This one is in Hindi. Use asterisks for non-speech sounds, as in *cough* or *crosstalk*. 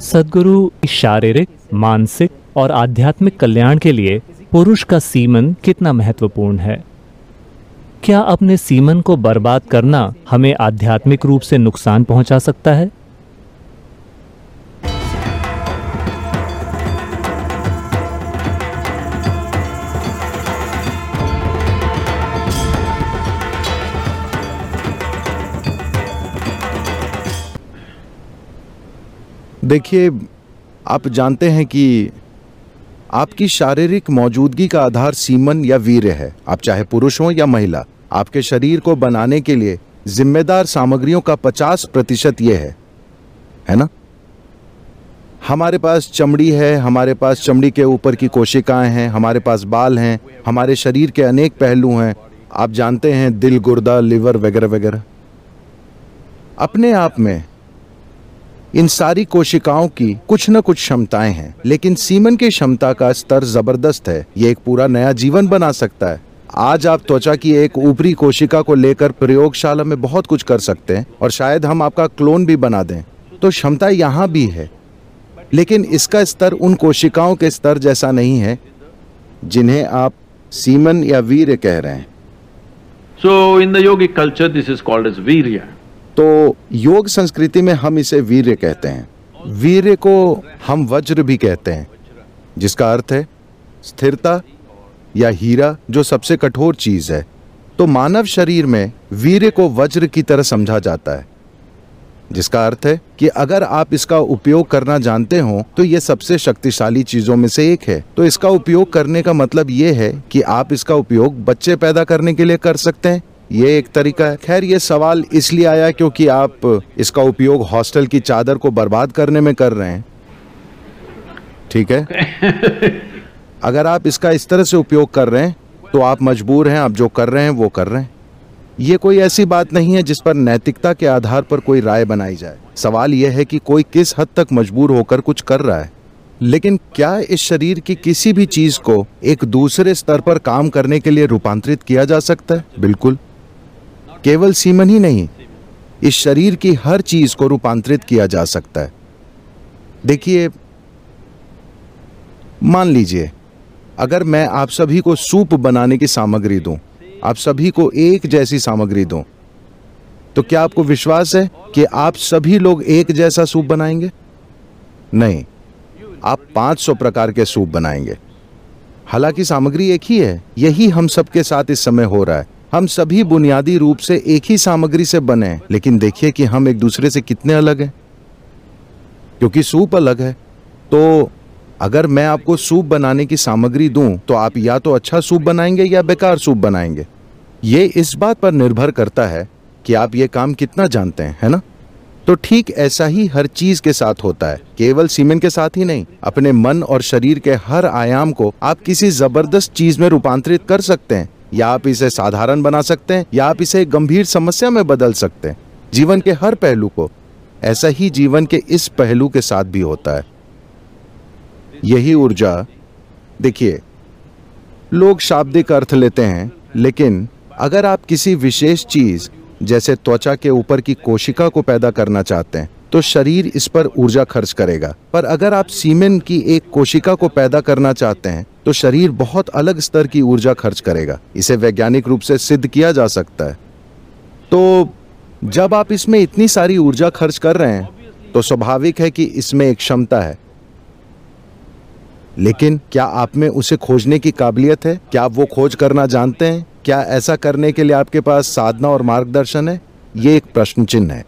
सदगुरु शारीरिक, मानसिक और आध्यात्मिक कल्याण के लिए पुरुष का सीमन कितना महत्वपूर्ण है? क्या अपने सीमन को बर्बाद करना हमें आध्यात्मिक रूप से नुकसान पहुँचा सकता है? देखिए, आप जानते हैं कि आपकी शारीरिक मौजूदगी का आधार सीमन या वीर्य है। आप चाहे पुरुष हो या महिला, आपके शरीर को बनाने के लिए जिम्मेदार सामग्रियों का 50 प्रतिशत ये है। है ना? हमारे पास चमड़ी है, हमारे पास चमड़ी के ऊपर की कोशिकाएँ हैं, हमारे पास बाल हैं, हमारे शरीर के अनेक पहलू हैं। आप जानते हैं, दिल, गुर्दा, लिवर वगैरह वगैरह। अपने आप में इन सारी कोशिकाओं की कुछ न कुछ क्षमताएँ हैं लेकिन सीमन की क्षमता का स्तर ज़बरदस्त है। ये एक पूरा नया जीवन बना सकता है। आज आप त्वचा की एक ऊपरी कोशिका को लेकर प्रयोगशाला में बहुत कुछ कर सकते हैं और शायद हम आपका क्लोन भी बना दें। तो क्षमता यहाँ भी है लेकिन इसका स्तर उन कोशिकाओं के स्तर जैसा नहीं है जिन्हें आप सीमन या वीर कह रहे हैं। So in the yogic culture, this is called as virya. तो योग संस्कृति में हम इसे वीर्य कहते हैं। वीर्य को हम वज्र भी कहते हैं, जिसका अर्थ है स्थिरता या हीरा, जो सबसे कठोर चीज़ है। तो मानव शरीर में वीर्य को वज्र की तरह समझा जाता है, जिसका अर्थ है कि अगर आप इसका उपयोग करना जानते हो तो ये सबसे शक्तिशाली चीज़ों में से एक है। तो इसका उपयोग करने का मतलब ये है कि आप इसका उपयोग बच्चे पैदा करने के लिए कर सकते हैं ये एक तरीका है। खैर ये सवाल इसलिए आया क्योंकि आप इसका उपयोग हॉस्टल की चादर को बर्बाद करने में कर रहे हैं। ठीक है? *laughs* अगर आप इसका इस तरह से उपयोग कर रहे हैं तो आप मजबूर हैं आप जो कर रहे हैं वो कर रहे हैं। ये कोई ऐसी बात नहीं है जिस पर नैतिकता के आधार पर कोई राय बनाई जाए। सवाल यह है कि कोई किस हद तक मजबूर होकर कुछ कर रहा है। लेकिन क्या इस शरीर की किसी भी चीज़ को एक दूसरे स्तर पर काम करने के लिए रूपांतरित किया जा सकता है? बिल्कुल। केवल सीमन ही नहीं, इस शरीर की हर चीज़ को रूपांतरित किया जा सकता है। देखिए, मान लीजिए, अगर मैं आप सभी को सूप बनाने की सामग्री दूँ, आप सभी को एक जैसी सामग्री दूँ तो क्या आपको विश्वास है कि आप सभी लोग एक जैसा सूप बनाएँगे? नहीं, आप 500 प्रकार के सूप बनाएँगे। हालाँकि सामग्री एक ही है, यही हम सबके साथ इस समय हो रहा है। हम सभी बुनियादी रूप से एक ही सामग्री से बने हैं, लेकिन देखिए कि हम एक दूसरे से कितने अलग हैं। क्योंकि सूप अलग है तो अगर मैं आपको सूप बनाने की सामग्री दूँ तो आप या तो अच्छा सूप बनाएँगे या बेकार सूप बनाएँगे। ये इस बात पर निर्भर करता है कि आप ये काम कितना जानते हैं, है ना? तो ठीक ऐसा ही हर चीज़ के साथ होता है, केवल सीमेंट के साथ ही नहीं, अपने मन और शरीर के हर आयाम को आप किसी ज़बरदस्त चीज़ में रूपांतरित कर सकते हैं। या आप इसे साधारण बना सकते हैं, या आप इसे गंभीर समस्या में बदल सकते हैं। जीवन के हर पहलू को, ऐसा ही जीवन के इस पहलू के साथ भी होता है। यही ऊर्जा, देखिए, लोग शाब्दिक अर्थ लेते हैं, लेकिन अगर आप किसी विशेष चीज़, जैसे त्वचा के ऊपर की कोशिका को पैदा करना चाहते हैं तो शरीर इस पर ऊर्जा खर्च करेगा। पर अगर आप सीमेंट की एक कोशिका को पैदा करना चाहते हैं तो शरीर बहुत अलग स्तर की ऊर्जा खर्च करेगा। इसे वैज्ञानिक रूप से सिद्ध किया जा सकता है। तो जब आप इसमें इतनी सारी ऊर्जा खर्च कर रहे हैं तो स्वाभाविक है कि इसमें एक क्षमता है। लेकिन क्या आप में उसे खोजने की काबिलियत है? क्या आप वो खोज करना जानते हैं? क्या ऐसा करने के लिए आपके पास साधना और मार्गदर्शन है? ये एक प्रश्न चिन्ह है।